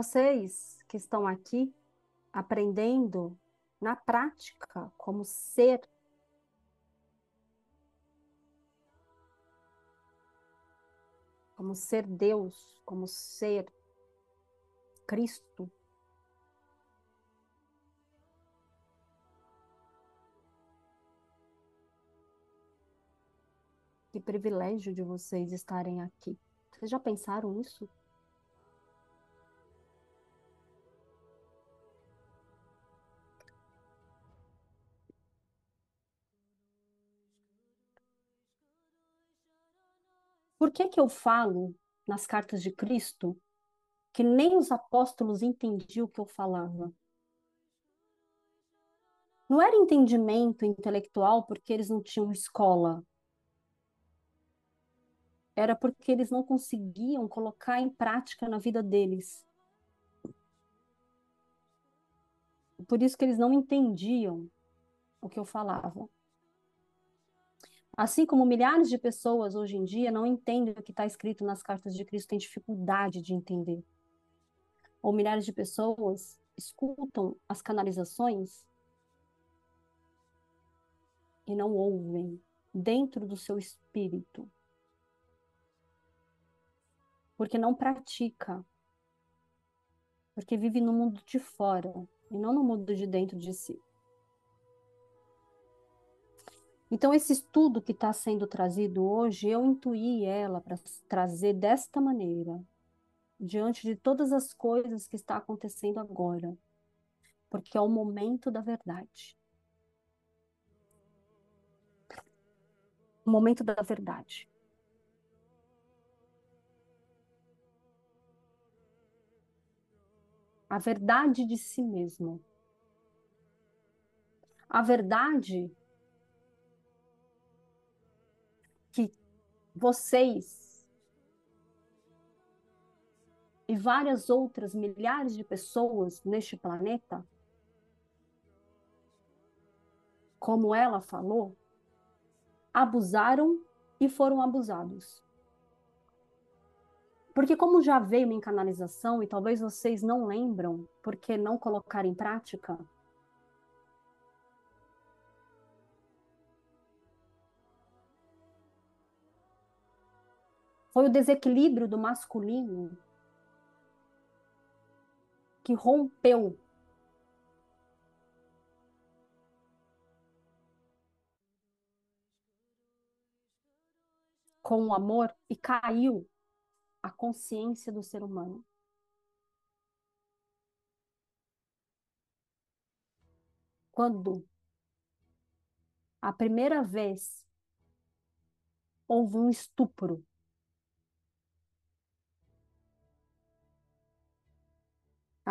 vocês que estão aqui aprendendo na prática como ser como ser Deus, como ser Cristo. Que privilégio de vocês estarem aqui. Vocês já pensaram isso? Por que que eu falo nas cartas de Cristo que nem os apóstolos entendiam o que eu falava? Não era entendimento intelectual porque eles não tinham escola. Era porque eles não conseguiam colocar em prática na vida deles. Por isso que eles não entendiam o que eu falava. Assim como milhares de pessoas hoje em dia não entendem o que está escrito nas cartas de Cristo, têm dificuldade de entender. Ou milhares de pessoas escutam as canalizações e não ouvem dentro do seu espírito. Porque não pratica. Porque vive no mundo de fora e não no mundo de dentro de si. Então, esse estudo que está sendo trazido hoje, eu intuí ela para trazer desta maneira, diante de todas as coisas que está acontecendo agora, porque é o momento da verdade. O momento da verdade. A verdade de si mesmo. A verdade vocês e várias outras milhares de pessoas neste planeta, como ela falou, abusaram e foram abusados. Porque como já veio uma canalização e talvez vocês não lembram porque não colocaram em prática, Foi o desequilíbrio do masculino que rompeu com o amor e caiu a consciência do ser humano. Quando a primeira vez houve um estupro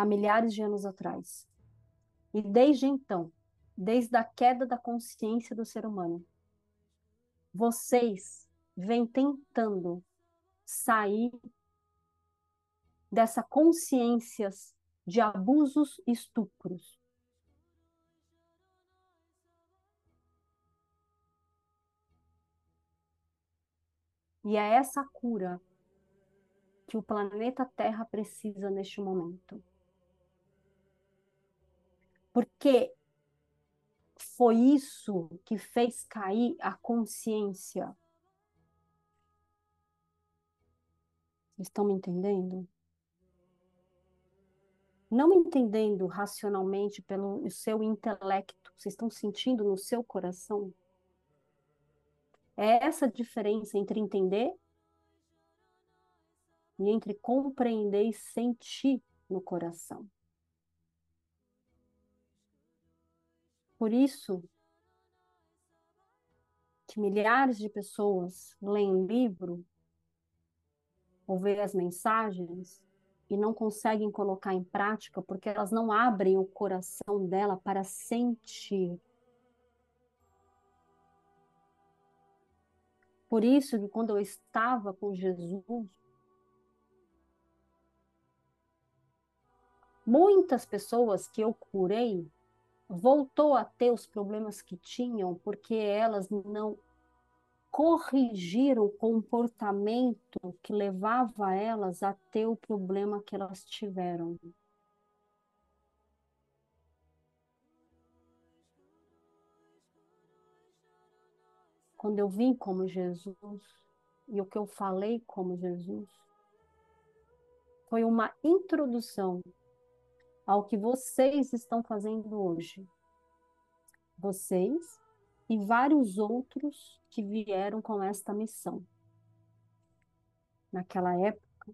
há milhares de anos atrás. E desde então, desde a queda da consciência do ser humano, vocês vêm tentando sair dessa consciência de abusos e estupros. E é essa cura que o planeta Terra precisa neste momento porque foi isso que fez cair a consciência. Estão me entendendo? Não entendendo racionalmente pelo seu intelecto, vocês estão sentindo no seu coração? É essa diferença entre entender e entre compreender e sentir no coração. Por isso que milhares de pessoas leem livro ou veem as mensagens e não conseguem colocar em prática porque elas não abrem o coração dela para sentir. Por isso que quando eu estava com Jesus, muitas pessoas que eu curei voltou a ter os problemas que tinham porque elas não corrigir o comportamento que levava elas a ter o problema que elas tiveram. Quando eu vim como Jesus e o que eu falei como Jesus foi uma introdução ao que vocês estão fazendo hoje. Vocês e vários outros que vieram com esta missão. Naquela época,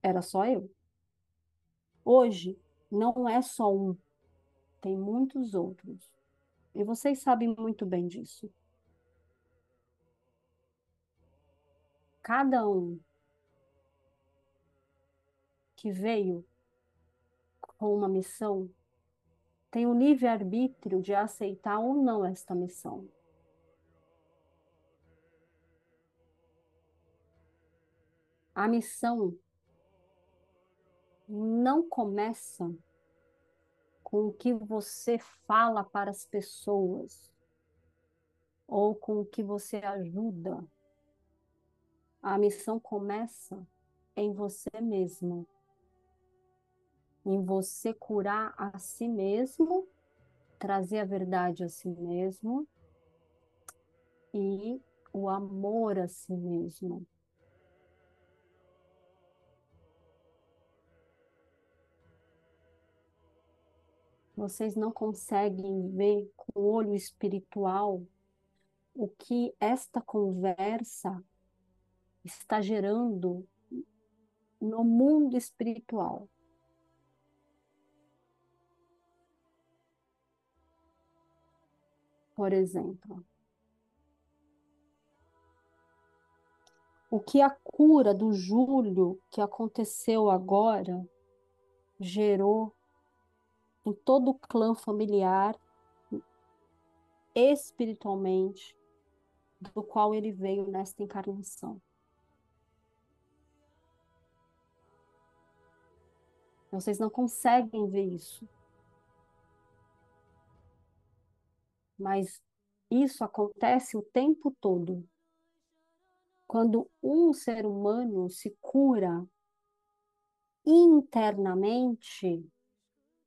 era só eu. Hoje, não é só um, tem muitos outros. E vocês sabem muito bem disso. Cada um que veio com uma missão tem o livre-arbítrio de aceitar ou não esta missão. A missão não começa com o que você fala para as pessoas ou com o que você ajuda. A missão começa em você mesmo em você curar a si mesmo, trazer a verdade a si mesmo e o amor a si mesmo. Vocês não conseguem ver com o olho espiritual o que esta conversa está gerando no mundo espiritual. Por exemplo. O que a cura do Júlio que aconteceu agora gerou em todo o clã familiar, espiritualmente, do qual ele veio nesta encarnação. Vocês não conseguem ver isso. Mas isso acontece o tempo todo. Quando um ser humano se cura internamente,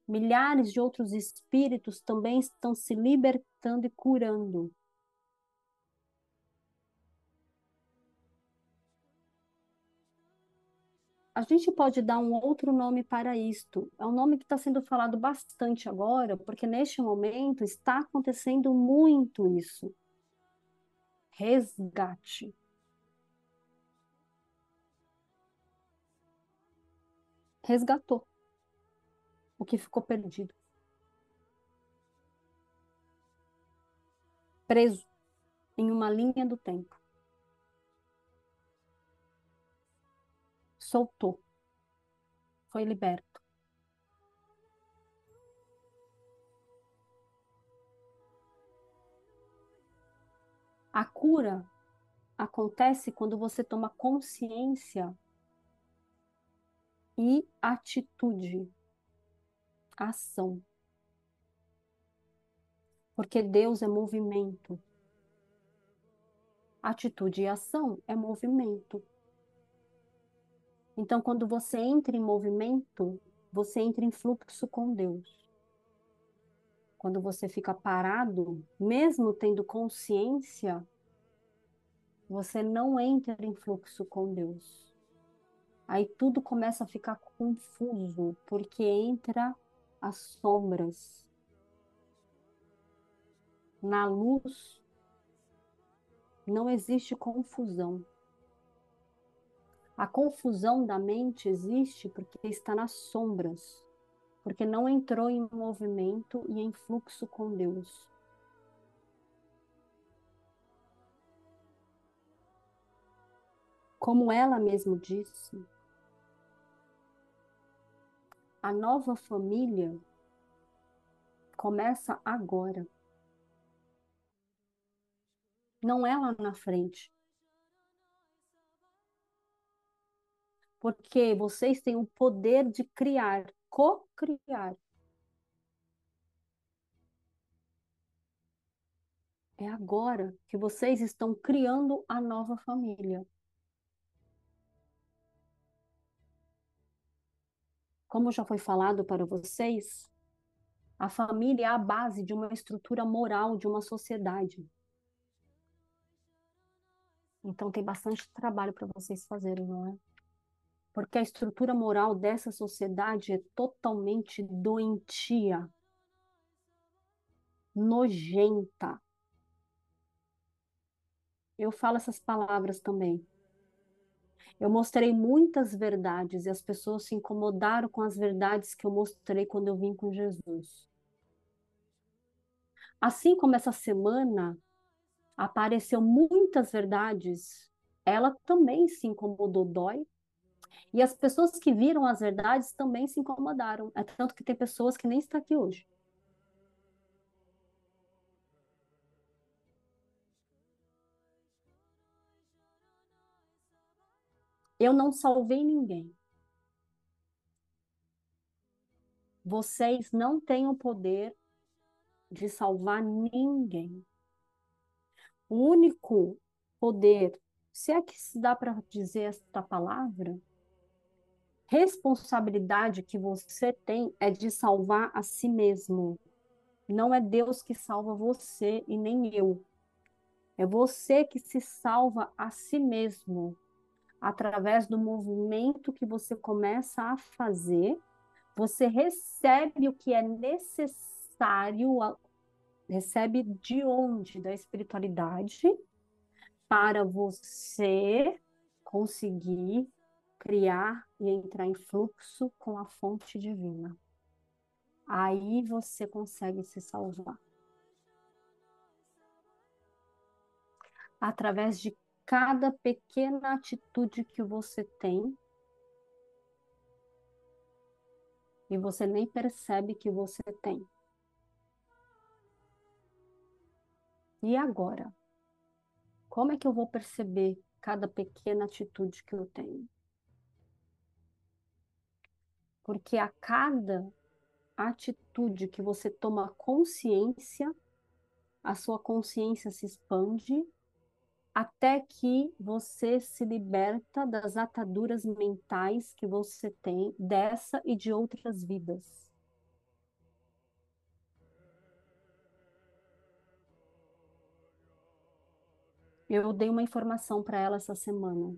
milhares de outros espíritos também estão se libertando e curando. A gente pode dar um outro nome para isto. É um nome que está sendo falado bastante agora, porque neste momento está acontecendo muito isso. Resgate. Resgatou o que ficou perdido. Preso em uma linha do tempo. Soltou, foi liberto. A cura acontece quando você toma consciência e atitude, ação. Porque Deus é movimento. Atitude e ação é movimento. Então, quando você entra em movimento, você entra em fluxo com Deus. Quando você fica parado, mesmo tendo consciência, você não entra em fluxo com Deus. Aí tudo começa a ficar confuso, porque entra as sombras. Na luz não existe confusão. A confusão da mente existe porque está nas sombras, porque não entrou em movimento e em fluxo com Deus. Como ela mesma disse, a nova família começa agora. Não é lá na frente. Porque vocês têm o poder de criar, co-criar. É agora que vocês estão criando a nova família. Como já foi falado para vocês, a família é a base de uma estrutura moral de uma sociedade. Então tem bastante trabalho para vocês fazerem, não é? Porque a estrutura moral dessa sociedade é totalmente doentia, nojenta. Eu falo essas palavras também. Eu mostrei muitas verdades e as pessoas se incomodaram com as verdades que eu mostrei quando eu vim com Jesus. Assim como essa semana apareceu muitas verdades, ela também se incomodou, dói. E as pessoas que viram as verdades também se incomodaram. É tanto que tem pessoas que nem estão aqui hoje. Eu não salvei ninguém. Vocês não têm o poder de salvar ninguém. O único poder, se é que se dá para dizer esta palavra, responsabilidade que você tem é de salvar a si mesmo. Não é Deus que salva você e nem eu. É você que se salva a si mesmo através do movimento que você começa a fazer. Você recebe o que é necessário recebe de onde? Da espiritualidade para você conseguir criar e entrar em fluxo com a fonte divina. Aí você consegue se salvar. Através de cada pequena atitude que você tem, e você nem percebe que você tem. E agora? Como é que eu vou perceber cada pequena atitude que eu tenho? Porque a cada atitude que você toma consciência, a sua consciência se expande até que você se liberta das ataduras mentais que você tem dessa e de outras vidas. Eu dei uma informação para ela essa semana.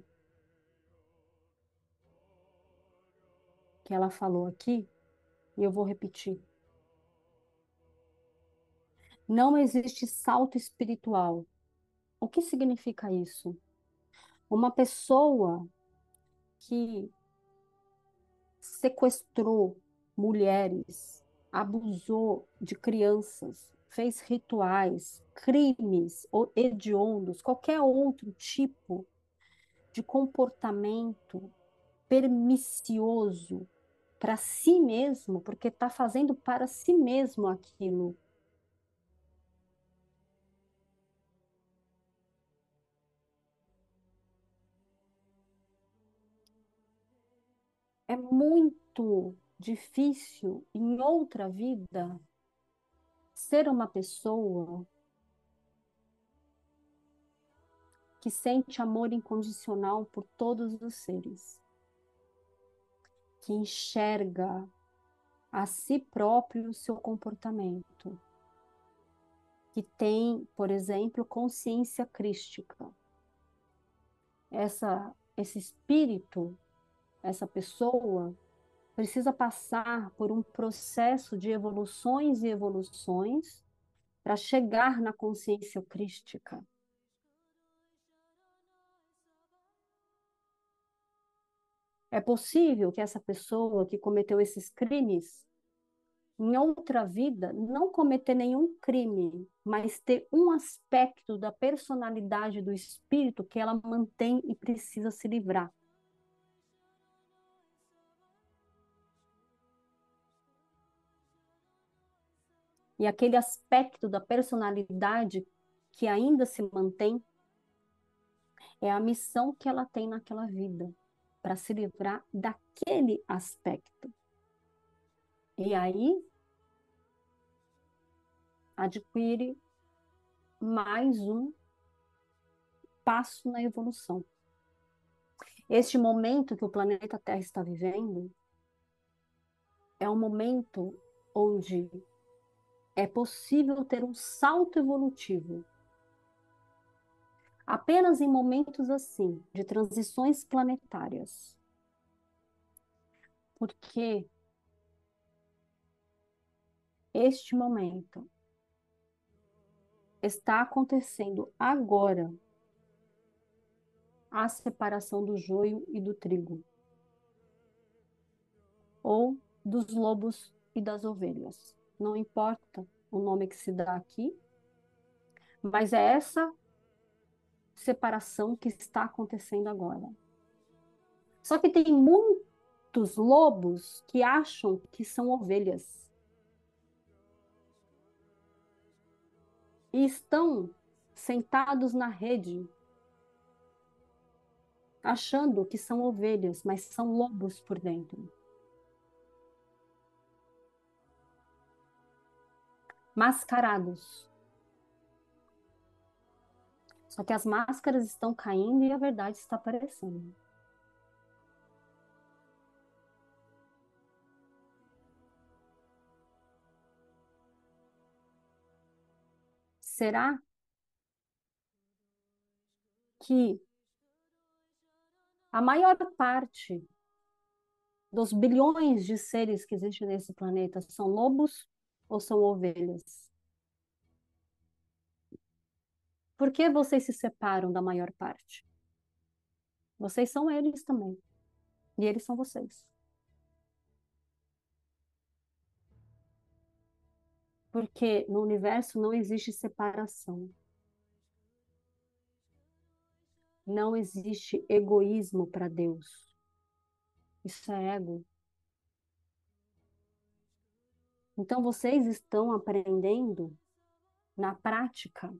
Que ela falou aqui, e eu vou repetir. Não existe salto espiritual. O que significa isso? Uma pessoa que sequestrou mulheres, abusou de crianças, fez rituais, crimes hediondos, qualquer outro tipo de comportamento pernicioso para si mesmo, porque está fazendo para si mesmo aquilo. É muito difícil em outra vida ser uma pessoa que sente amor incondicional por todos os seres, que enxerga a si próprio o seu comportamento, que tem, por exemplo, consciência crística. Essa, esse espírito, essa pessoa, precisa passar por um processo de evoluções e evoluções para chegar na consciência crística. É possível que essa pessoa que cometeu esses crimes, em outra vida, não cometer nenhum crime, mas ter um aspecto da personalidade do espírito que ela mantém e precisa se livrar. e aquele aspecto da personalidade que ainda se mantém é a missão que ela tem naquela vida para se livrar daquele aspecto. E aí adquire mais um passo na evolução. Este momento que o planeta Terra está vivendo é um momento onde é possível ter um salto evolutivo. Apenas em momentos assim, de transições planetárias. Porque este momento está acontecendo agora a separação do joio e do trigo, ou dos lobos e das ovelhas. Não importa o nome que se dá aqui, mas é essa separação que está acontecendo agora. Só que tem muitos lobos que acham que são ovelhas. E estão sentados na rede achando que são ovelhas, mas são lobos por dentro. Mascarados. Só que as máscaras estão caindo e a verdade está aparecendo. Será que a maior parte dos bilhões de seres que existem nesse planeta são lobos ou são ovelhas? Por que vocês se separam da maior parte? Vocês são eles também. E eles são vocês. Porque no universo não existe separação. Não existe egoísmo para Deus. Isso é ego. Então vocês estão aprendendo na prática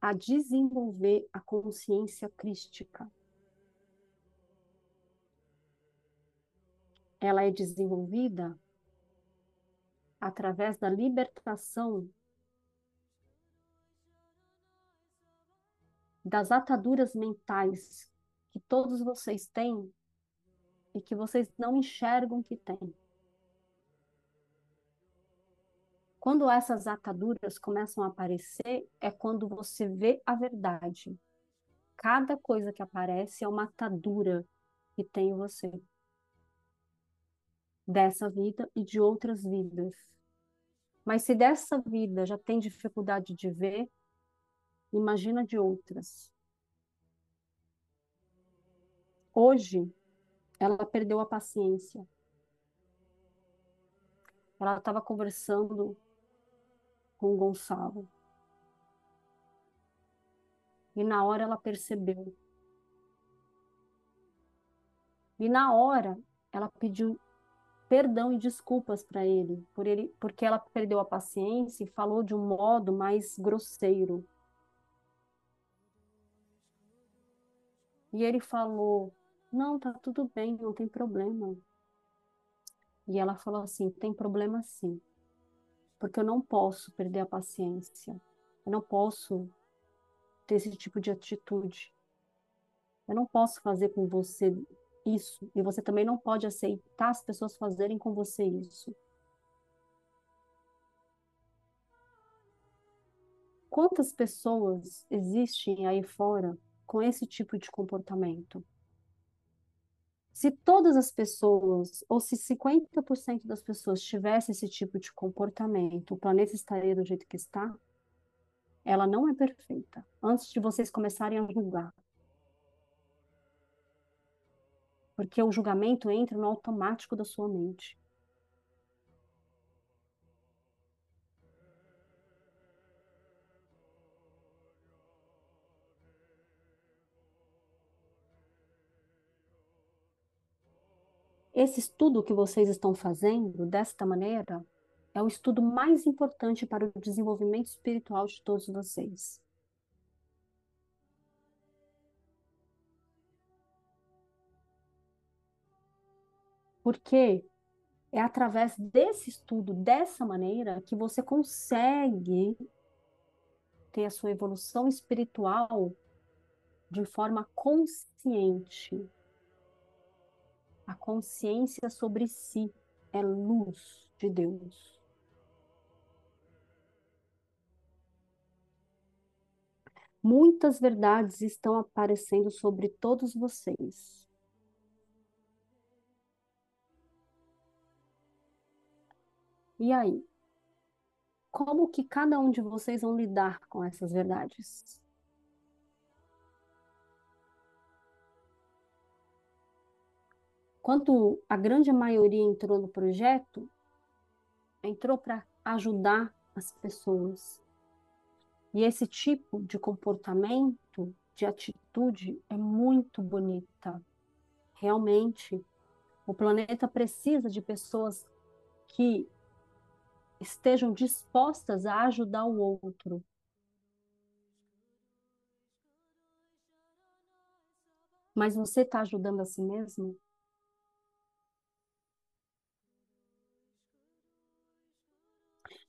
a desenvolver a consciência crística. Ela é desenvolvida através da libertação das ataduras mentais que todos vocês têm e que vocês não enxergam que têm. Quando essas ataduras começam a aparecer, é quando você vê a verdade. Cada coisa que aparece é uma atadura que tem em você. Dessa vida e de outras vidas. Mas se dessa vida já tem dificuldade de ver, imagina de outras. Hoje, ela perdeu a paciência. Ela estava conversando com Gonçalo. E na hora ela percebeu. E na hora ela pediu perdão e desculpas para ele, por ele, porque ela perdeu a paciência e falou de um modo mais grosseiro. E ele falou: Não, tá tudo bem, não tem problema. E ela falou assim: Tem problema sim, porque eu não posso perder a paciência, eu não posso ter esse tipo de atitude. Eu não posso fazer com você isso, e você também não pode aceitar as pessoas fazerem com você isso. Quantas pessoas existem aí fora com esse tipo de comportamento. Se todas as pessoas, ou se 50% das pessoas tivessem esse tipo de comportamento, o planeta estaria do jeito que está? Ela não é perfeita. Antes de vocês começarem a julgar. Porque o julgamento entra no automático da sua mente. Esse estudo que vocês estão fazendo desta maneira é o estudo mais importante para o desenvolvimento espiritual de todos vocês. Porque é através desse estudo, dessa maneira, que você consegue ter a sua evolução espiritual de forma consciente. A consciência sobre si é luz de Deus. Muitas verdades estão aparecendo sobre todos vocês. E aí? Como que cada um de vocês vão lidar com essas verdades? Quando a grande maioria entrou no projeto, entrou para ajudar as pessoas. E esse tipo de comportamento, de atitude, é muito bonita. Realmente, o planeta precisa de pessoas que estejam dispostas a ajudar o outro. Mas você está ajudando a si mesmo?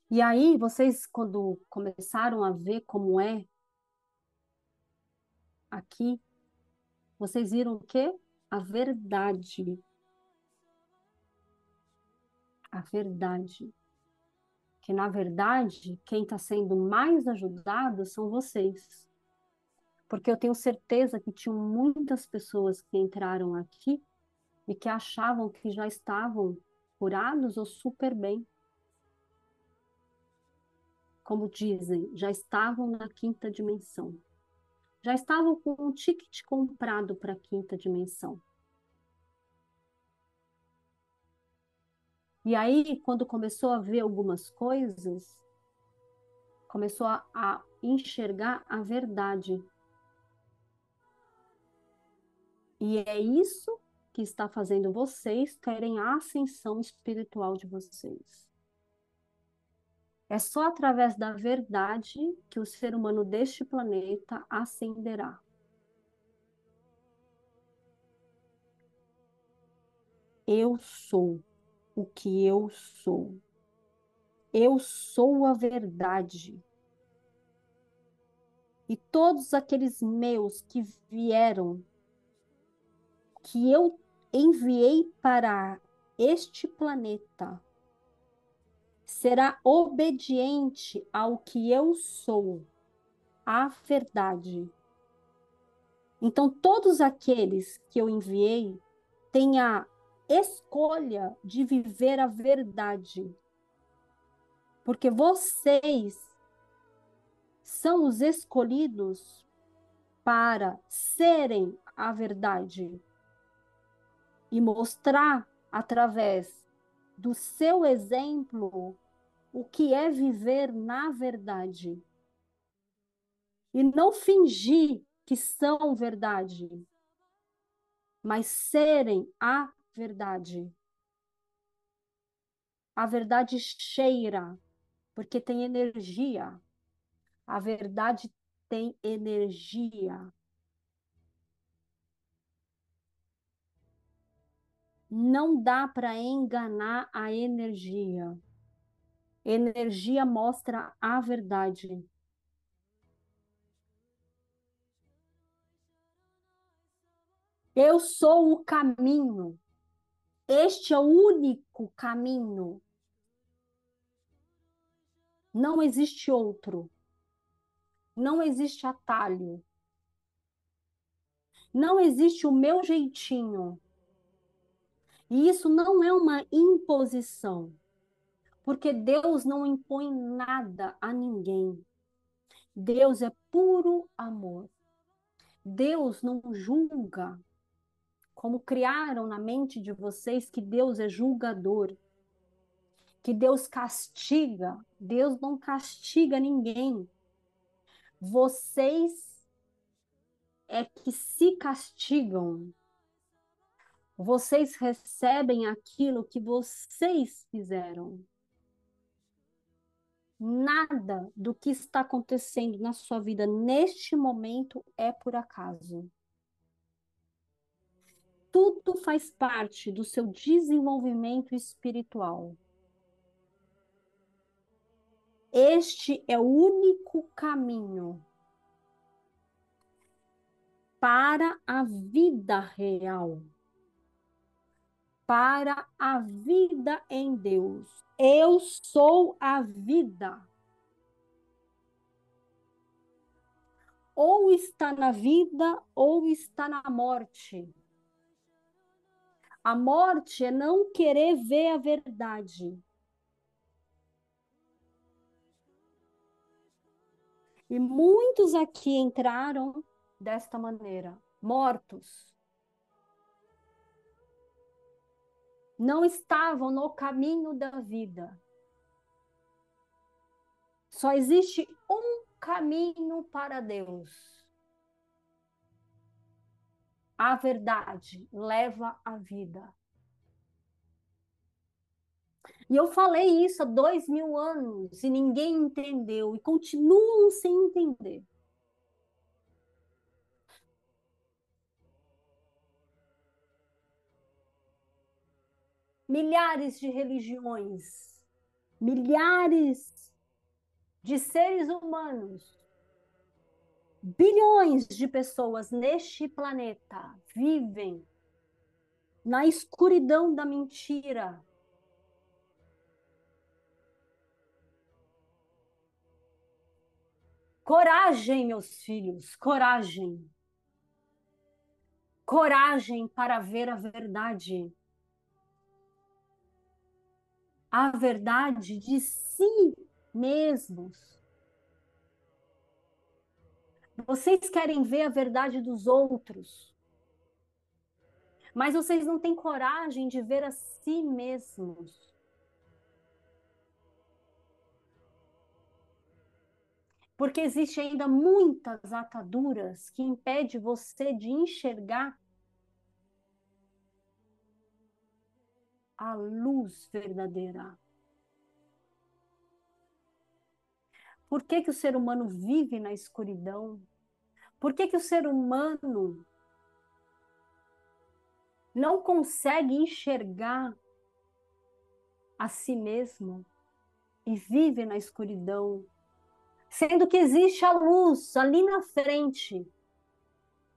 E aí, vocês, quando começaram a ver como é aqui, vocês viram o quê? A verdade. A verdade. Que, na verdade, quem está sendo mais ajudado são vocês. Porque eu tenho certeza que tinham muitas pessoas que entraram aqui e que achavam que já estavam curados ou super bem como dizem, já estavam na quinta dimensão. Já estavam com um ticket comprado para a quinta dimensão. E aí, quando começou a ver algumas coisas, começou a, a enxergar a verdade. E é isso que está fazendo vocês terem a ascensão espiritual de vocês. É só através da verdade que o ser humano deste planeta ascenderá. Eu sou o que eu sou. Eu sou a verdade. E todos aqueles meus que vieram, que eu enviei para este planeta, será obediente ao que eu sou, à verdade. Então, todos aqueles que eu enviei têm a escolha de viver a verdade. Porque vocês são os escolhidos para serem a verdade e mostrar através do seu exemplo o que é viver na verdade. E não fingir que são verdade, mas serem a verdade. A verdade cheira, porque tem energia. A verdade tem energia. Não dá para enganar a energia. Energia mostra a verdade. Eu sou o caminho. Este é o único caminho. Não existe outro. Não existe atalho. Não existe o meu jeitinho. E isso não é uma imposição. Porque Deus não impõe nada a ninguém. Deus é puro amor. Deus não julga, como criaram na mente de vocês que Deus é julgador, que Deus castiga. Deus não castiga ninguém. Vocês é que se castigam. Vocês recebem aquilo que vocês fizeram. Nada do que está acontecendo na sua vida neste momento é por acaso. Tudo faz parte do seu desenvolvimento espiritual. Este é o único caminho para a vida real, para a vida em Deus. Eu sou a vida. Ou está na vida ou está na morte. A morte é não querer ver a verdade. E muitos aqui entraram desta maneira, mortos. Não estavam no caminho da vida. Só existe um caminho para Deus. A verdade leva à vida. E eu falei isso há dois mil anos e ninguém entendeu e continuam sem entender. Milhares de religiões, milhares de seres humanos, bilhões de pessoas neste planeta vivem na escuridão da mentira, Coragem, meus filhos, coragem. Coragem para ver a verdade. A verdade de si mesmos. Vocês querem ver a verdade dos outros, mas vocês não têm coragem de ver a si mesmos. porque existe ainda muitas ataduras que impedem você de enxergar a luz verdadeira. Por que, que o ser humano vive na escuridão? Por que, que o ser humano não consegue enxergar a si mesmo e vive na escuridão? sendo que existe a luz ali na frente.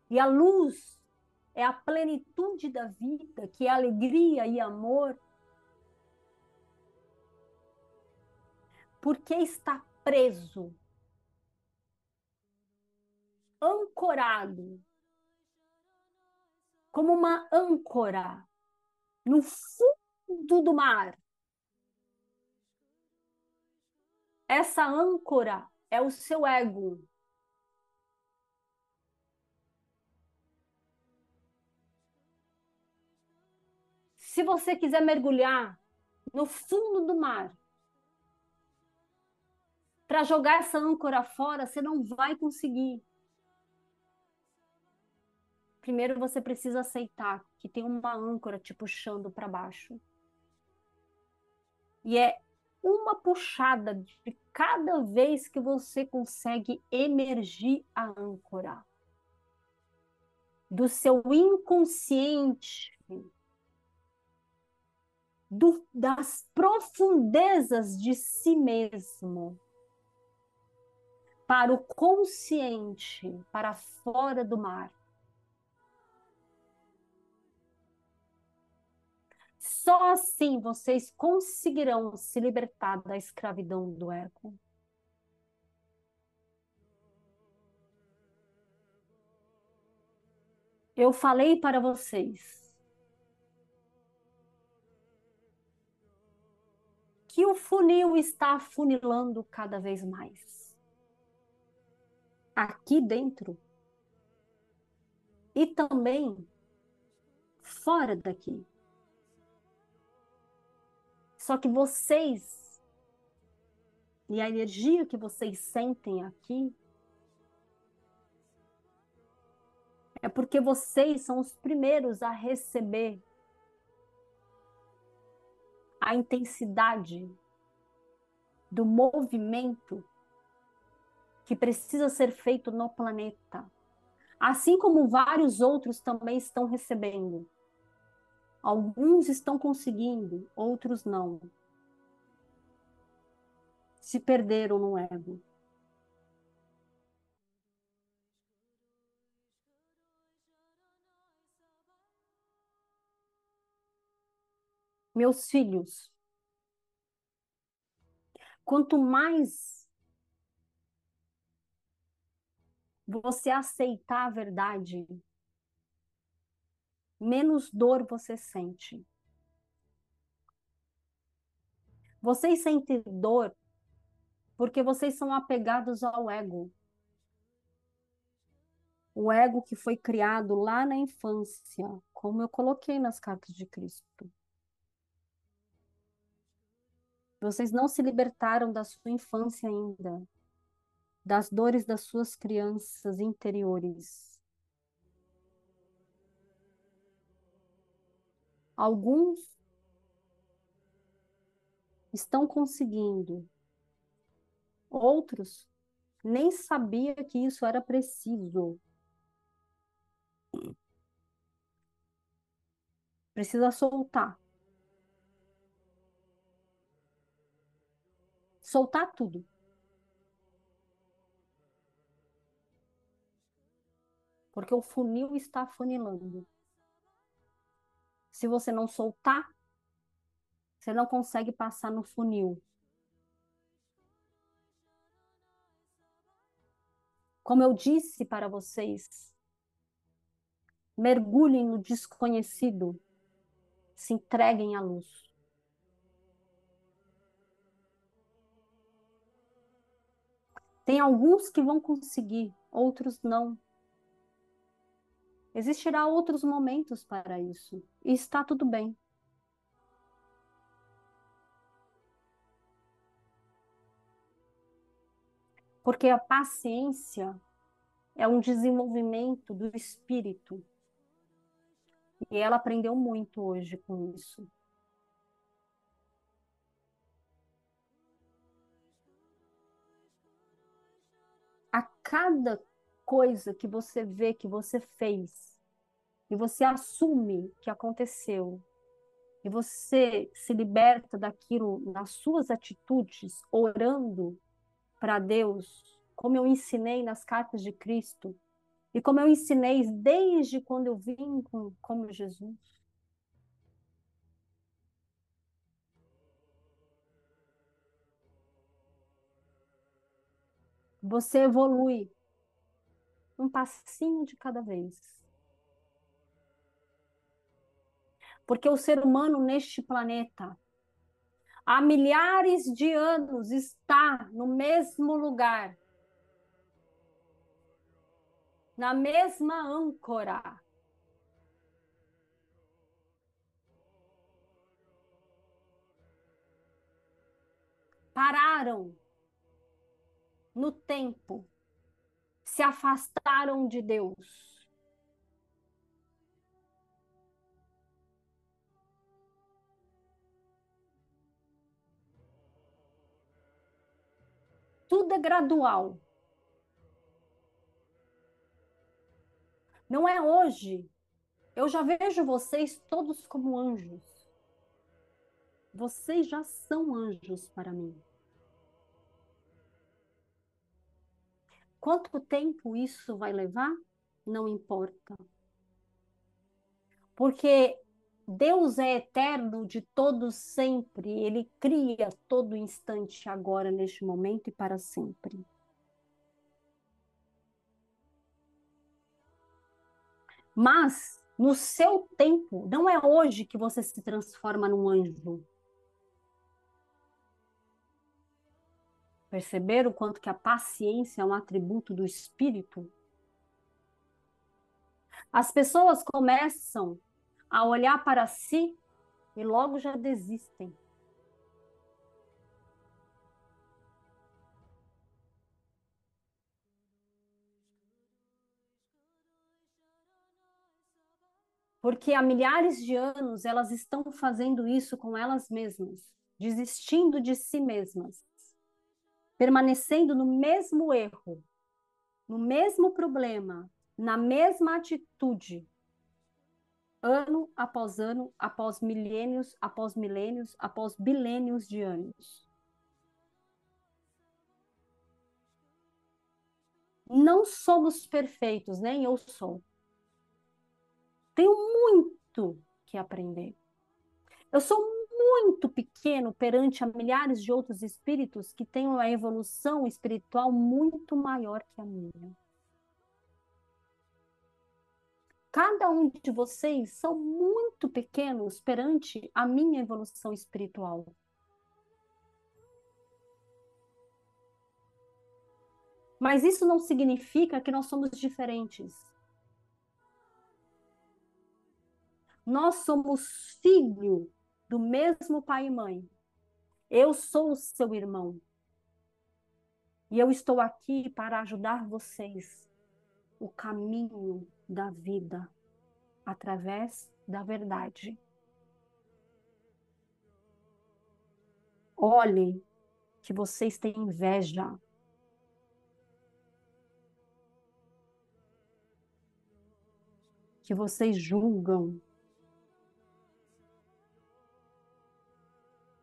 E a luz é a plenitude da vida, que é alegria e amor. Porque está preso, ancorado, como uma âncora no fundo do mar. Essa âncora é o seu ego. Se você quiser mergulhar no fundo do mar, para jogar essa âncora fora, você não vai conseguir. Primeiro você precisa aceitar que tem uma âncora te puxando para baixo. E é uma puxada de cada vez que você consegue emergir a âncora do seu inconsciente, do, das profundezas de si mesmo, para o consciente, para fora do mar. Só assim vocês conseguirão se libertar da escravidão do ego. Eu falei para vocês que o funil está afunilando cada vez mais. Aqui dentro e também fora daqui. Só que vocês e a energia que vocês sentem aqui é porque vocês são os primeiros a receber a intensidade do movimento que precisa ser feito no planeta, assim como vários outros também estão recebendo. Alguns estão conseguindo, outros não. se perderam no ego. Meus filhos, quanto mais você aceitar a verdade, menos dor você sente. Vocês sentem dor porque vocês são apegados ao ego. O ego que foi criado lá na infância, como eu coloquei nas cartas de Cristo. Vocês não se libertaram da sua infância ainda, das dores das suas crianças interiores. Alguns estão conseguindo, outros nem sabia que isso era preciso. Precisa soltar. Soltar tudo. Porque o funil está funilando. Se você não soltar, você não consegue passar no funil. Como eu disse para vocês, mergulhem no desconhecido, se entreguem à luz. Tem alguns que vão conseguir, outros não. Existirá outros momentos para isso, e está tudo bem. Porque a paciência é um desenvolvimento do espírito. E ela aprendeu muito hoje com isso. Cada coisa que você vê que você fez, e você assume que aconteceu, e você se liberta daquilo nas suas atitudes, orando para Deus, como eu ensinei nas cartas de Cristo, e como eu ensinei desde quando eu vim com, como Jesus. Você evolui um passinho de cada vez. Porque o ser humano neste planeta, há milhares de anos, está no mesmo lugar, na mesma âncora. Pararam no tempo, se afastaram de Deus. Tudo é gradual. Não é hoje. Eu já vejo vocês todos como anjos. Vocês já são anjos para mim. Quanto tempo isso vai levar? Não importa. Porque Deus é eterno de todo sempre, ele cria todo instante agora neste momento e para sempre. Mas no seu tempo, não é hoje que você se transforma num anjo. Perceber o quanto que a paciência é um atributo do espírito? As pessoas começam a olhar para si e logo já desistem. Porque há milhares de anos elas estão fazendo isso com elas mesmas, desistindo de si mesmas permanecendo no mesmo erro, no mesmo problema, na mesma atitude, ano após ano, após milênios, após milênios, após bilênios de anos. Não somos perfeitos, nem eu sou. Tenho muito que aprender. Eu sou muito pequeno perante a milhares de outros espíritos que têm uma evolução espiritual muito maior que a minha. Cada um de vocês são muito pequenos perante a minha evolução espiritual. Mas isso não significa que nós somos diferentes. Nós somos filho do mesmo pai e mãe. Eu sou o seu irmão. E eu estou aqui para ajudar vocês o caminho da vida através da verdade. Olhem que vocês têm inveja que vocês julgam,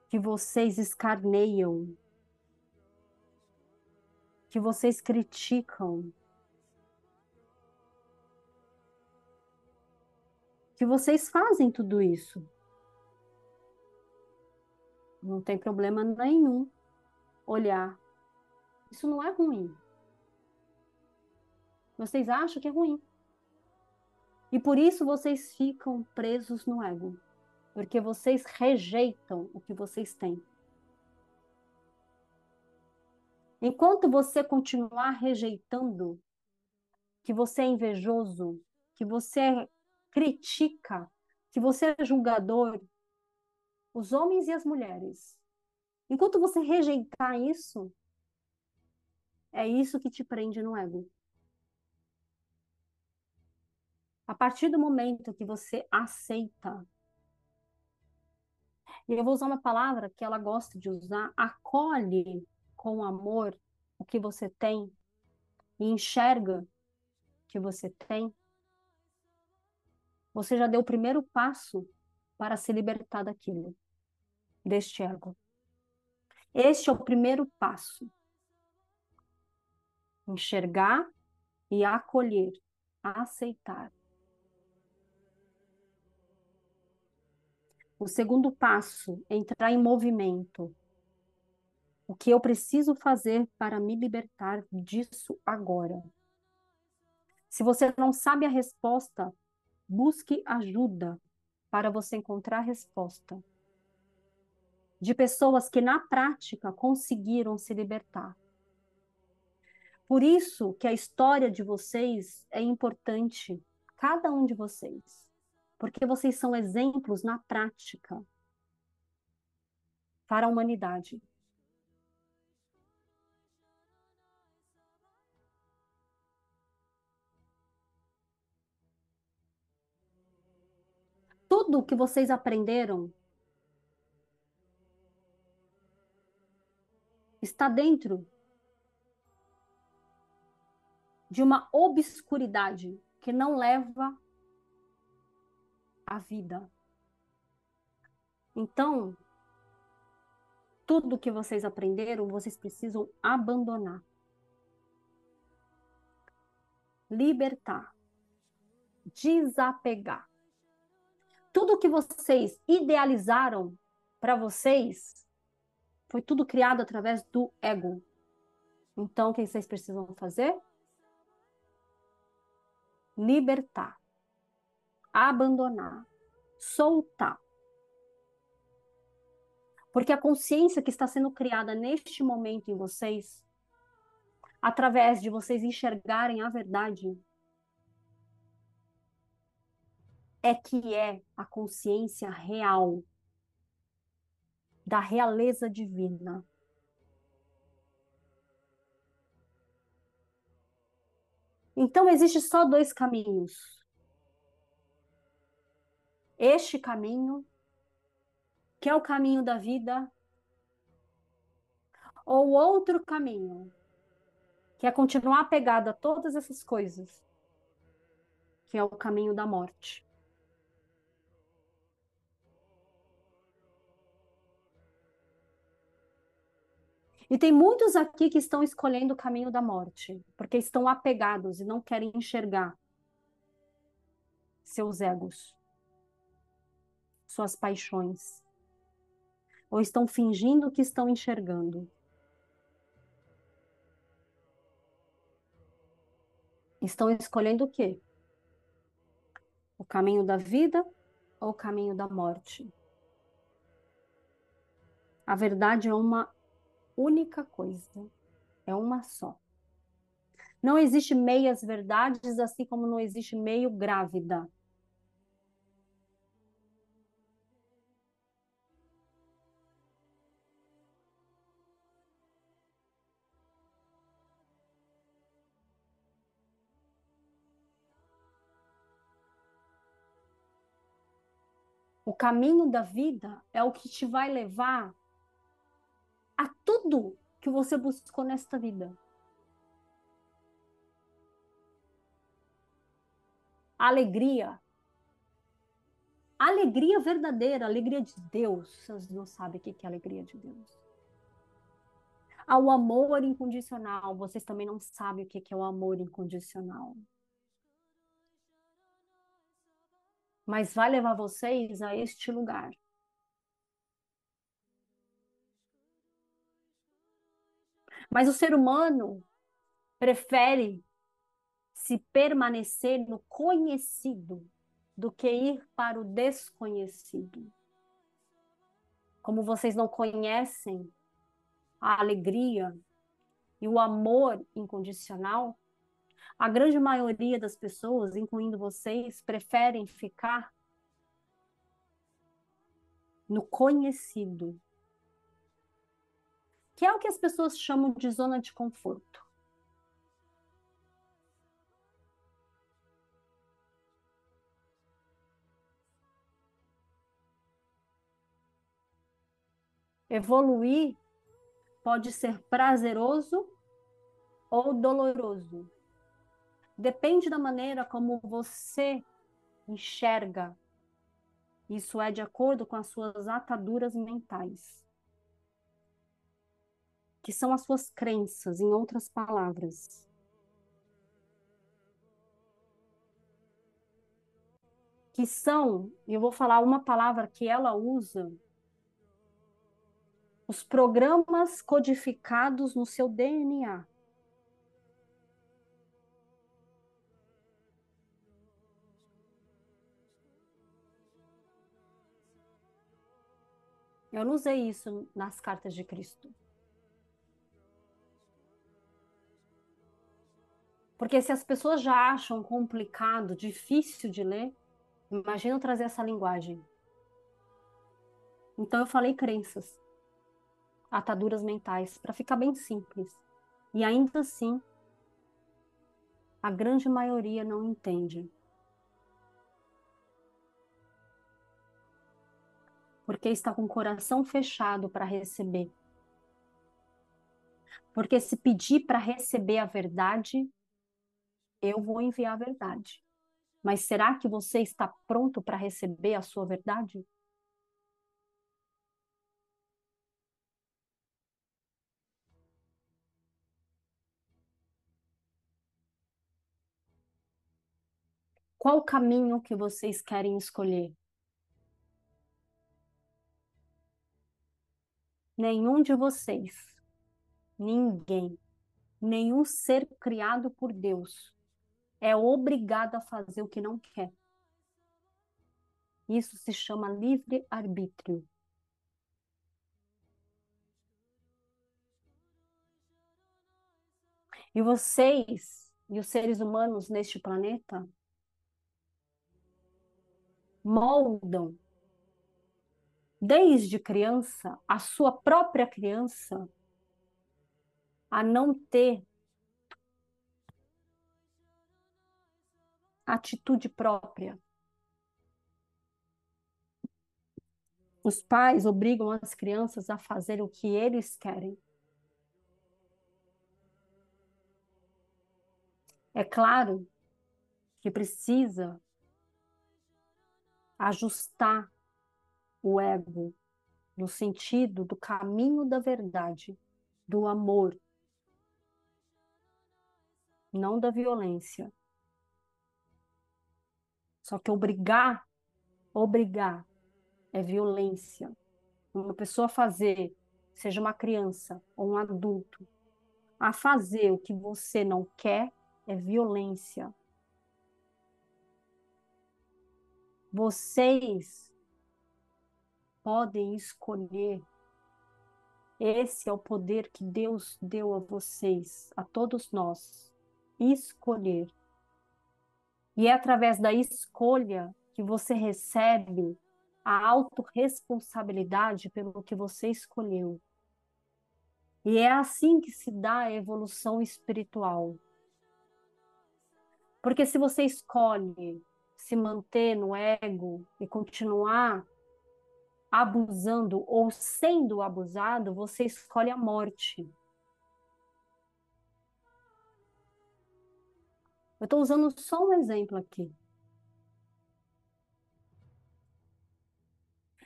que vocês escarneiam, que vocês criticam, que vocês fazem tudo isso. Não tem problema nenhum olhar. Isso não é ruim. Vocês acham que é ruim. E por isso vocês ficam presos no ego, porque vocês rejeitam o que vocês têm. Enquanto você continuar rejeitando que você é invejoso, que você critica, que você é julgador, os homens e as mulheres, enquanto você rejeitar isso, é isso que te prende no ego. A partir do momento que você aceita, e eu vou usar uma palavra que ela gosta de usar, acolhe com amor o que você tem e enxerga o que você tem, você já deu o primeiro passo para se libertar daquilo, deste ego. Este é o primeiro passo. Enxergar e acolher, aceitar. O segundo passo é entrar em movimento. O que eu preciso fazer para me libertar disso agora? Se você não sabe a resposta, busque ajuda para você encontrar a resposta. De pessoas que na prática conseguiram se libertar. Por isso que a história de vocês é importante, cada um de vocês porque vocês são exemplos na prática para a humanidade. Tudo que vocês aprenderam está dentro de uma obscuridade que não leva a vida. Então, tudo que vocês aprenderam, vocês precisam abandonar. Libertar. Desapegar. Tudo que vocês idealizaram para vocês foi tudo criado através do ego. Então, o que vocês precisam fazer? Libertar abandonar, soltar. Porque a consciência que está sendo criada neste momento em vocês, através de vocês enxergarem a verdade, é que é a consciência real da realeza divina. Então existe só dois caminhos este caminho, que é o caminho da vida, ou outro caminho, que é continuar apegado a todas essas coisas, que é o caminho da morte. E tem muitos aqui que estão escolhendo o caminho da morte, porque estão apegados e não querem enxergar seus egos, suas paixões, ou estão fingindo que estão enxergando. Estão escolhendo o quê? O caminho da vida ou o caminho da morte? A verdade é uma única coisa, é uma só. Não existe meias verdades, assim como não existe meio grávida. O caminho da vida é o que te vai levar a tudo que você buscou nesta vida. Alegria. Alegria verdadeira, alegria de Deus. Vocês não sabem o que é alegria de Deus. Ao amor incondicional. Vocês também não sabem o que é o amor incondicional. Mas vai levar vocês a este lugar. Mas o ser humano prefere se permanecer no conhecido do que ir para o desconhecido. Como vocês não conhecem a alegria e o amor incondicional, a grande maioria das pessoas, incluindo vocês, preferem ficar no conhecido, que é o que as pessoas chamam de zona de conforto. Evoluir pode ser prazeroso ou doloroso. Depende da maneira como você enxerga. Isso é de acordo com as suas ataduras mentais. Que são as suas crenças, em outras palavras. Que são, eu vou falar uma palavra que ela usa, os programas codificados no seu DNA. Eu não usei isso nas cartas de Cristo. Porque se as pessoas já acham complicado, difícil de ler, imagina trazer essa linguagem. Então eu falei crenças, ataduras mentais, para ficar bem simples. E ainda assim, a grande maioria não entende. Porque está com o coração fechado para receber. Porque se pedir para receber a verdade, eu vou enviar a verdade. Mas será que você está pronto para receber a sua verdade? Qual o caminho que vocês querem escolher? Nenhum de vocês, ninguém, nenhum ser criado por Deus é obrigado a fazer o que não quer. Isso se chama livre-arbítrio. E vocês e os seres humanos neste planeta moldam desde criança, a sua própria criança, a não ter atitude própria. Os pais obrigam as crianças a fazer o que eles querem. É claro que precisa ajustar o ego no sentido do caminho da verdade. do amor, não da violência. Só que obrigar, obrigar é violência. Uma pessoa fazer, seja uma criança ou um adulto, a fazer o que você não quer é violência. Vocês podem escolher. Esse é o poder que Deus deu a vocês, a todos nós. Escolher. E é através da escolha que você recebe a autorresponsabilidade pelo que você escolheu. E é assim que se dá a evolução espiritual. Porque se você escolhe se manter no ego e continuar abusando ou sendo abusado, você escolhe a morte. Eu estou usando só um exemplo aqui.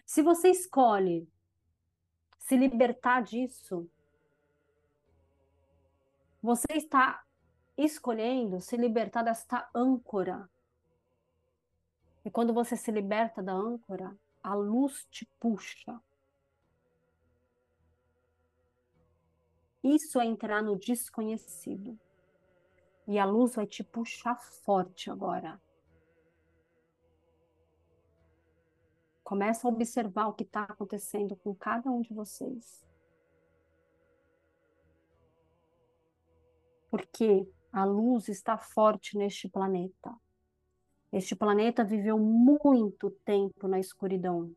Se você escolhe se libertar disso, você está escolhendo se libertar desta âncora e quando você se liberta da âncora, a luz te puxa. Isso é entrar no desconhecido. E a luz vai te puxar forte agora. Começa a observar o que está acontecendo com cada um de vocês. Porque a luz está forte neste planeta. Este planeta viveu muito tempo na escuridão.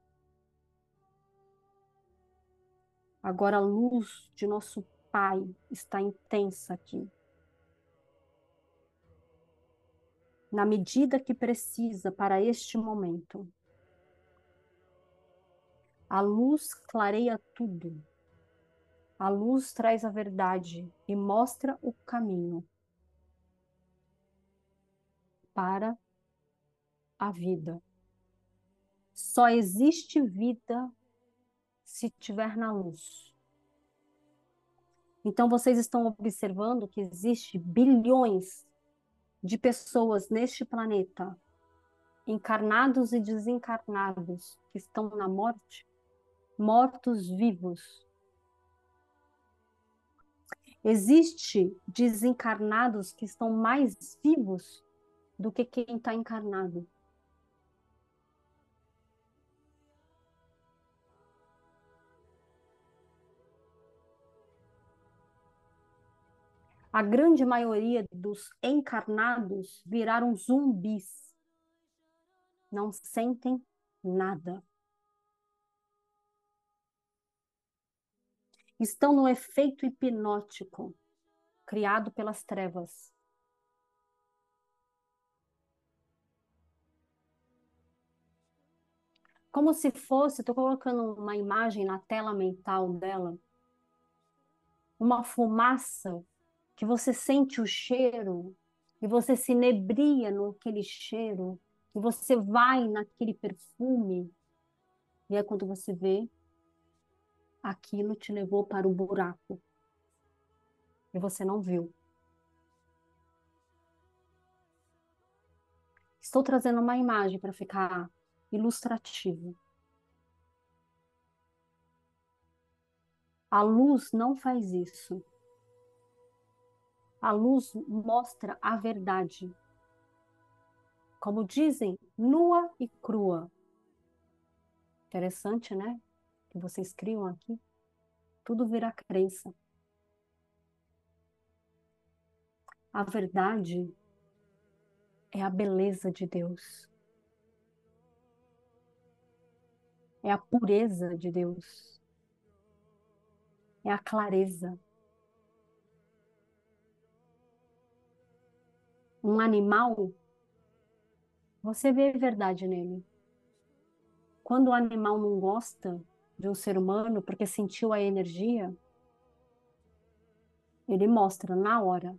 Agora a luz de nosso Pai está intensa aqui. Na medida que precisa para este momento. A luz clareia tudo. A luz traz a verdade e mostra o caminho para a vida. Só existe vida se tiver na luz. Então vocês estão observando que existe bilhões de pessoas neste planeta, encarnados e desencarnados, que estão na morte, mortos vivos. Existe desencarnados que estão mais vivos do que quem está encarnado. A grande maioria dos encarnados viraram zumbis. Não sentem nada. Estão no efeito hipnótico criado pelas trevas. Como se fosse, estou colocando uma imagem na tela mental dela, uma fumaça que você sente o cheiro e você se nebria naquele cheiro e você vai naquele perfume e é quando você vê aquilo te levou para o buraco e você não viu. Estou trazendo uma imagem para ficar ilustrativo. A luz não faz isso. A luz mostra a verdade. Como dizem, nua e crua. Interessante, né? Que vocês criam aqui. Tudo vira crença. A verdade é a beleza de Deus. É a pureza de Deus. É a clareza. Um animal, você vê verdade nele. Quando o animal não gosta de um ser humano porque sentiu a energia, ele mostra na hora.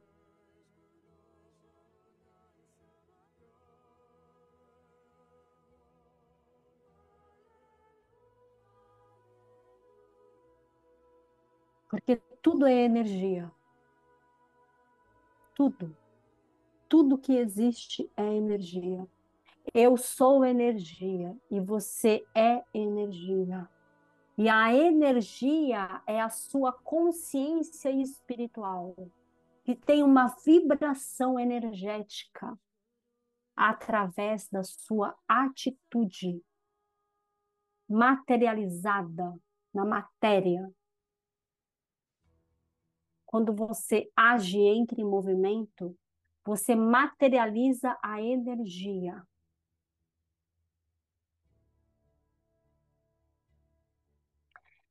Porque tudo é energia. Tudo. Tudo que existe é energia. Eu sou energia e você é energia. E a energia é a sua consciência espiritual, que tem uma vibração energética através da sua atitude materializada na matéria. Quando você age entre em movimento, você materializa a energia.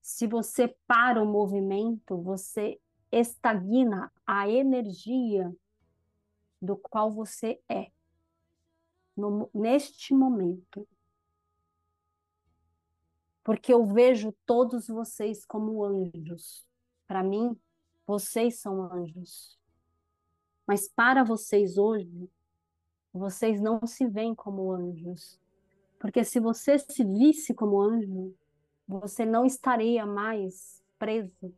Se você para o movimento, você estagna a energia do qual você é no, neste momento. Porque eu vejo todos vocês como anjos. Para mim, vocês são anjos. Mas para vocês hoje, vocês não se veem como anjos. Porque se você se visse como anjo, você não estaria mais preso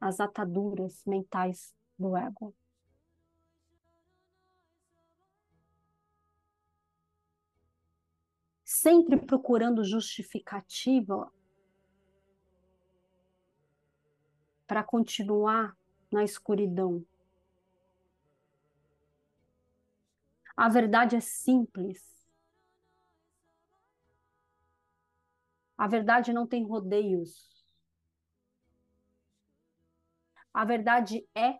às ataduras mentais do ego. sempre procurando justificativa para continuar na escuridão. A verdade é simples. A verdade não tem rodeios. A verdade é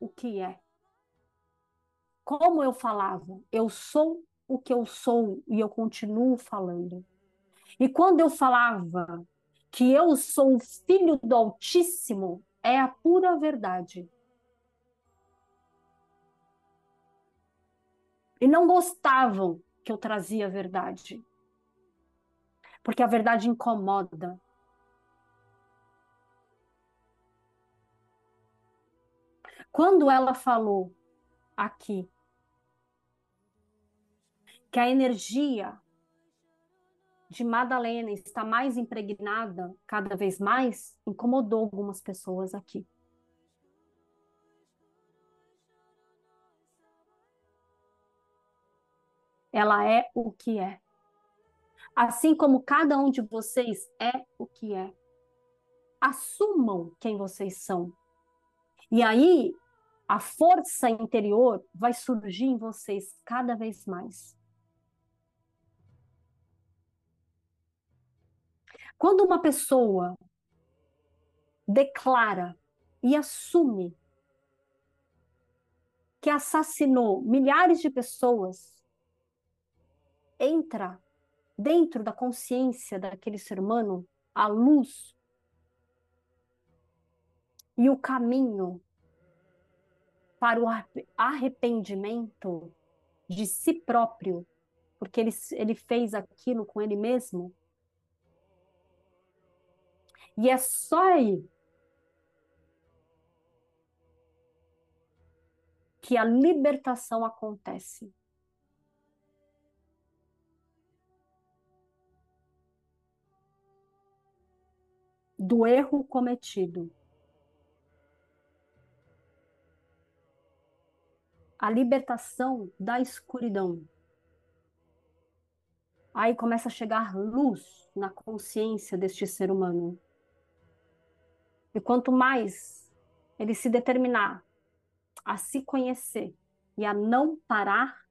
o que é. Como eu falava, eu sou o que eu sou e eu continuo falando. E quando eu falava que eu sou filho do Altíssimo, é a pura verdade. E não gostavam que eu trazia a verdade. Porque a verdade incomoda. Quando ela falou aqui que a energia de Madalena está mais impregnada cada vez mais, incomodou algumas pessoas aqui. Ela é o que é. Assim como cada um de vocês é o que é. Assumam quem vocês são. E aí, a força interior vai surgir em vocês cada vez mais. Quando uma pessoa declara e assume que assassinou milhares de pessoas, entra dentro da consciência daquele ser humano a luz e o caminho para o arrependimento de si próprio, porque ele, ele fez aquilo com ele mesmo, e é só aí que a libertação acontece. Do erro cometido. A libertação da escuridão. Aí começa a chegar luz na consciência deste ser humano. E quanto mais ele se determinar a se conhecer e a não parar,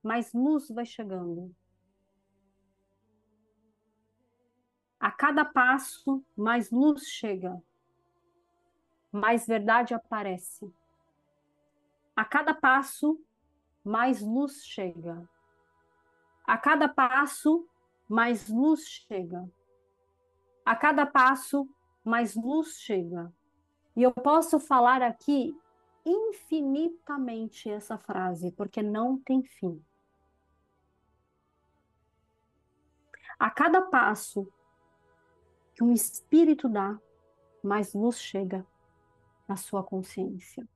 mais luz vai chegando. A cada passo, mais luz chega, mais verdade aparece. A cada passo, mais luz chega. A cada passo, mais luz chega. A cada passo, mais luz chega. E eu posso falar aqui infinitamente essa frase, porque não tem fim. A cada passo que um espírito dá, mais luz chega na sua consciência.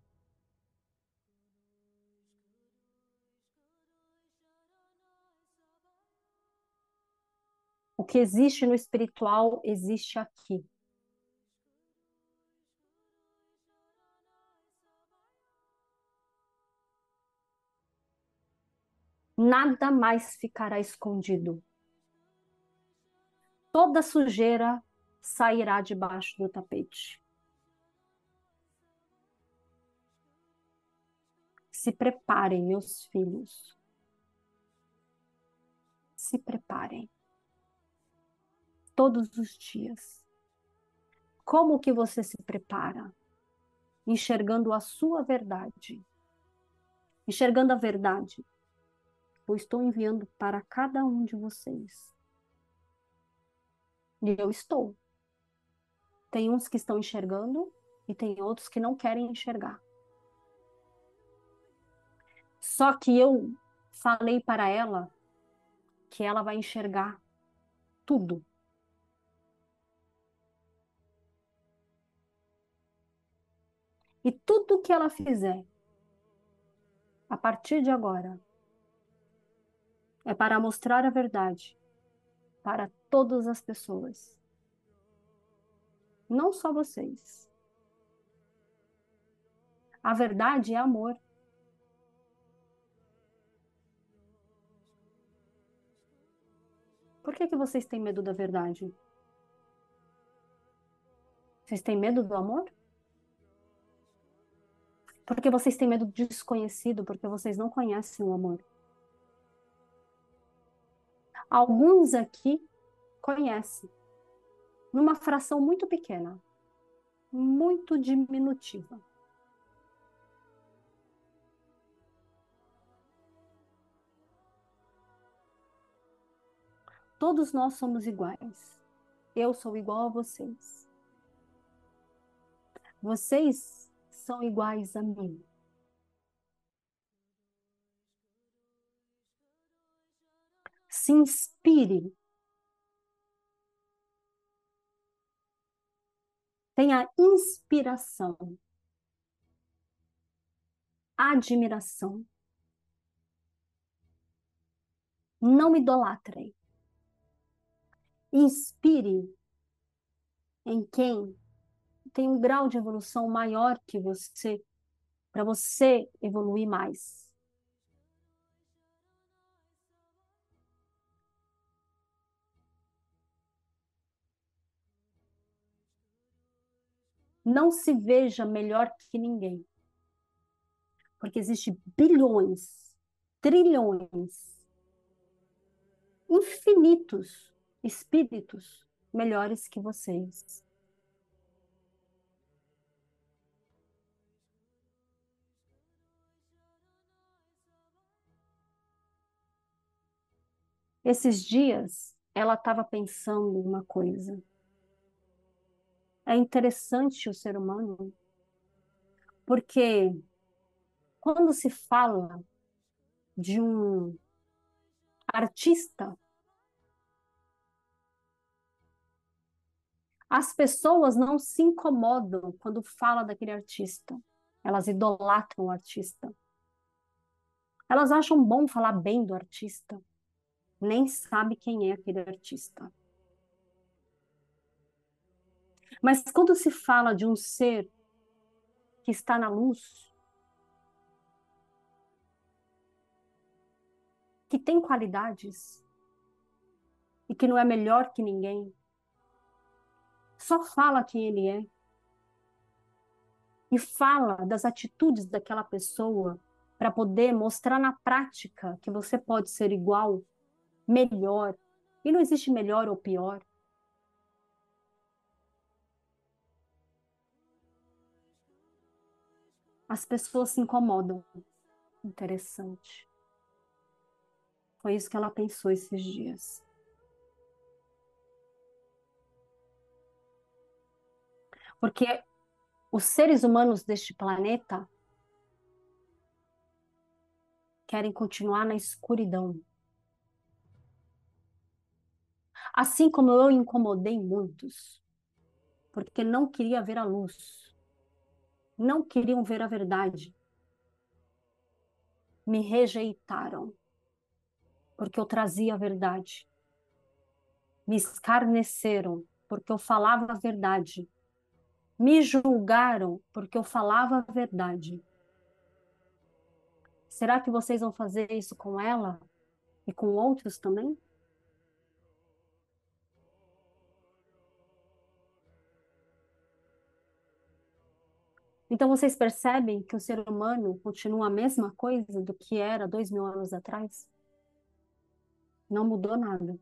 O que existe no espiritual existe aqui. Nada mais ficará escondido. Toda sujeira sairá debaixo do tapete. Se preparem, meus filhos. Se preparem. Todos os dias. Como que você se prepara? Enxergando a sua verdade. Enxergando a verdade. Eu estou enviando para cada um de vocês. E eu estou. Tem uns que estão enxergando e tem outros que não querem enxergar. Só que eu falei para ela que ela vai enxergar tudo. E tudo que ela fizer, a partir de agora, é para mostrar a verdade para todas as pessoas. Não só vocês. A verdade é amor. Por que, que vocês têm medo da verdade? Vocês têm medo do amor? Porque vocês têm medo do desconhecido, porque vocês não conhecem o amor. Alguns aqui conhecem, numa fração muito pequena, muito diminutiva. Todos nós somos iguais. Eu sou igual a vocês. Vocês são iguais a mim. Se inspire. Tenha inspiração, admiração. Não idolatrem inspire em quem tem um grau de evolução maior que você, para você evoluir mais. Não se veja melhor que ninguém. Porque existe bilhões, trilhões, infinitos espíritos melhores que vocês. Esses dias, ela estava pensando uma coisa. É interessante o ser humano, porque quando se fala de um artista As pessoas não se incomodam quando fala daquele artista. Elas idolatram o artista. Elas acham bom falar bem do artista. Nem sabe quem é aquele artista. Mas quando se fala de um ser que está na luz, que tem qualidades e que não é melhor que ninguém, só fala quem ele é. E fala das atitudes daquela pessoa para poder mostrar na prática que você pode ser igual, melhor. E não existe melhor ou pior. As pessoas se incomodam. Interessante. Foi isso que ela pensou esses dias. Porque os seres humanos deste planeta querem continuar na escuridão. Assim como eu incomodei muitos, porque não queria ver a luz, não queriam ver a verdade. Me rejeitaram, porque eu trazia a verdade. Me escarneceram, porque eu falava a verdade me julgaram porque eu falava a verdade. Será que vocês vão fazer isso com ela e com outros também? Então vocês percebem que o ser humano continua a mesma coisa do que era dois mil anos atrás? Não mudou nada.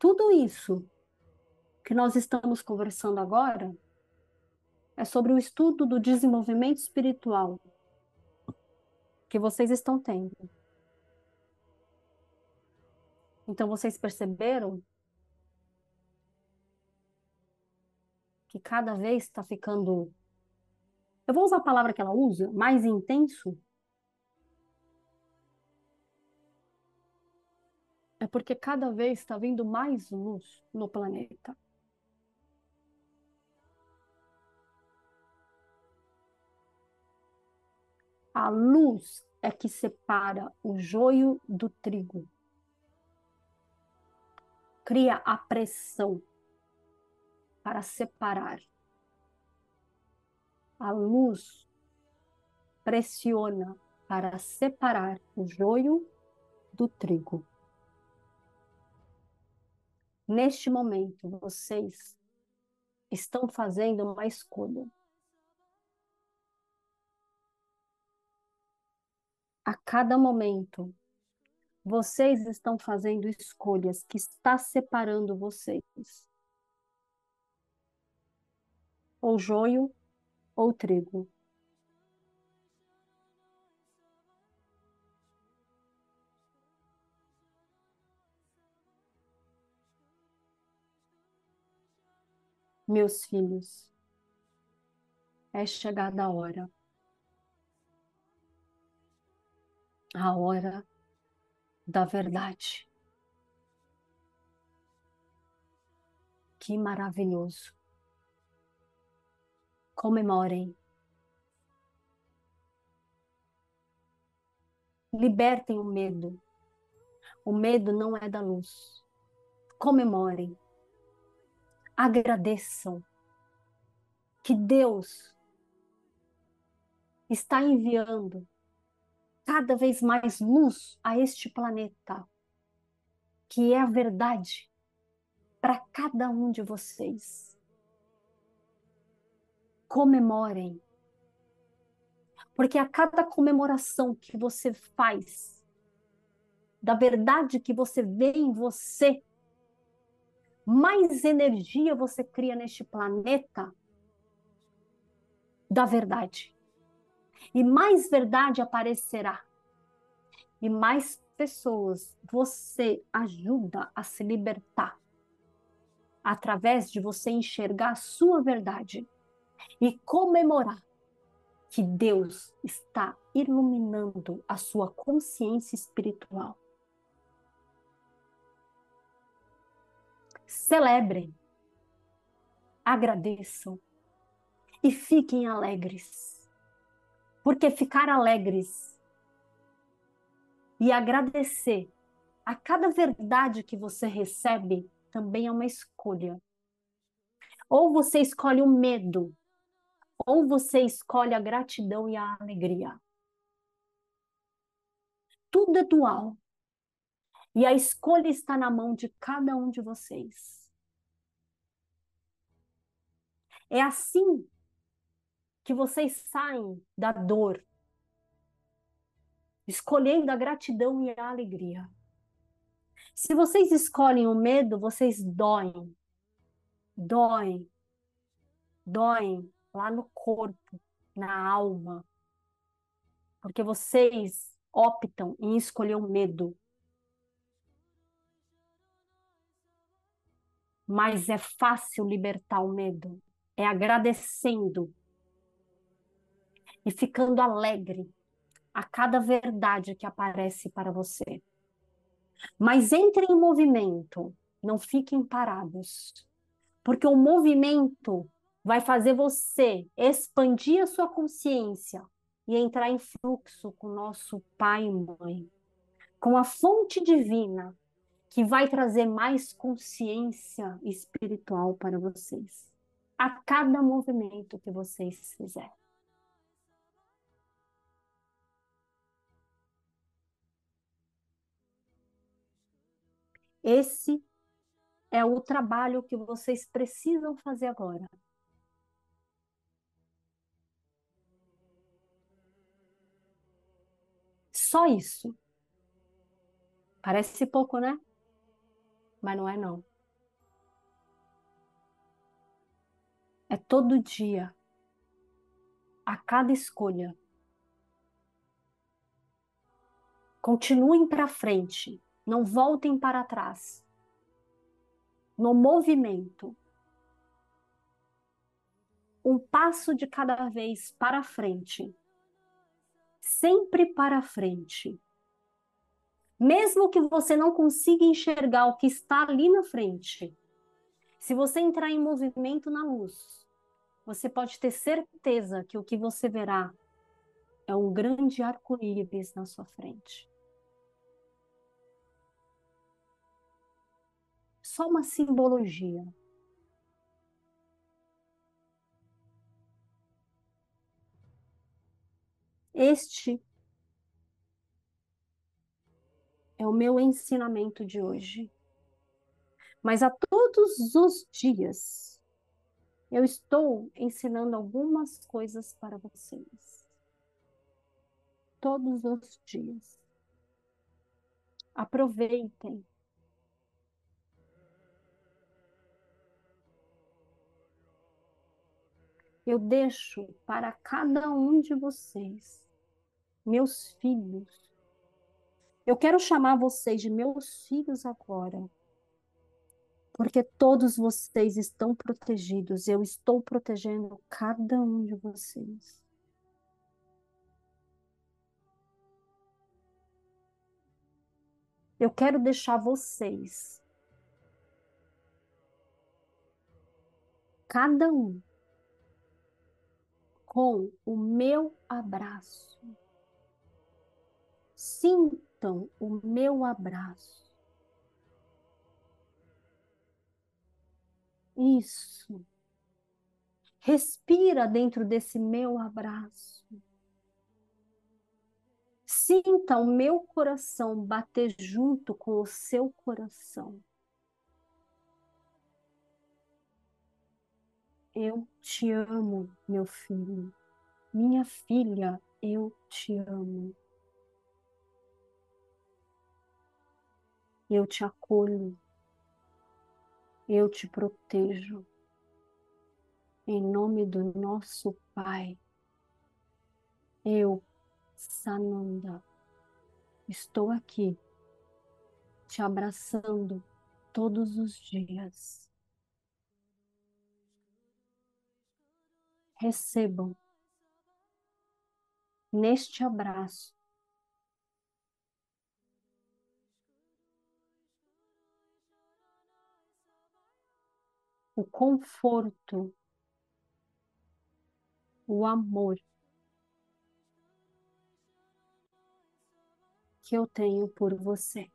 Tudo isso que nós estamos conversando agora é sobre o estudo do desenvolvimento espiritual que vocês estão tendo. Então vocês perceberam que cada vez está ficando. Eu vou usar a palavra que ela usa, mais intenso. É porque cada vez está vindo mais luz no planeta. A luz é que separa o joio do trigo. Cria a pressão para separar. A luz pressiona para separar o joio do trigo. Neste momento, vocês estão fazendo uma escolha. a cada momento, vocês estão fazendo escolhas que está separando vocês. Ou joio ou trigo. Meus filhos, é chegada a hora a hora da verdade. Que maravilhoso. Comemorem. Libertem o medo. O medo não é da luz. Comemorem. Agradeçam que Deus está enviando cada vez mais luz a este planeta, que é a verdade para cada um de vocês. Comemorem. Porque a cada comemoração que você faz, da verdade que você vê em você, mais energia você cria neste planeta da verdade e mais verdade aparecerá. E mais pessoas você ajuda a se libertar através de você enxergar a sua verdade e comemorar que Deus está iluminando a sua consciência espiritual. Celebrem, agradeçam e fiquem alegres porque ficar alegres e agradecer a cada verdade que você recebe também é uma escolha. Ou você escolhe o medo, ou você escolhe a gratidão e a alegria. Tudo é dual. E a escolha está na mão de cada um de vocês. É assim que vocês saem da dor, escolhendo a gratidão e a alegria. Se vocês escolhem o medo, vocês doem, doem, doem lá no corpo, na alma, porque vocês optam em escolher o medo. Mas é fácil libertar o medo, é agradecendo e ficando alegre a cada verdade que aparece para você. Mas entrem em movimento, não fiquem parados, porque o movimento vai fazer você expandir a sua consciência e entrar em fluxo com nosso Pai e Mãe, com a fonte divina que vai trazer mais consciência espiritual para vocês a cada movimento que vocês fizerem. Esse é o trabalho que vocês precisam fazer agora. Só isso. Parece pouco, né? Mas não é não. É todo dia. A cada escolha. Continuem para frente, não voltem para trás. No movimento. Um passo de cada vez para frente. Sempre para frente mesmo que você não consiga enxergar o que está ali na frente, se você entrar em movimento na luz, você pode ter certeza que o que você verá é um grande arco-íris na sua frente. Só uma simbologia. Este é o meu ensinamento de hoje. Mas a todos os dias eu estou ensinando algumas coisas para vocês. Todos os dias. Aproveitem. Eu deixo para cada um de vocês, meus filhos, eu quero chamar vocês de meus filhos agora, porque todos vocês estão protegidos. Eu estou protegendo cada um de vocês. Eu quero deixar vocês, cada um, com o meu abraço. Sinta sintam o meu abraço. Isso. Respira dentro desse meu abraço. Sinta o meu coração bater junto com o seu coração. Eu te amo, meu filho. Minha filha, eu te amo. Eu te acolho, eu te protejo. Em nome do nosso Pai, eu, Sananda, estou aqui te abraçando todos os dias. Recebam neste abraço o conforto, o amor que eu tenho por você.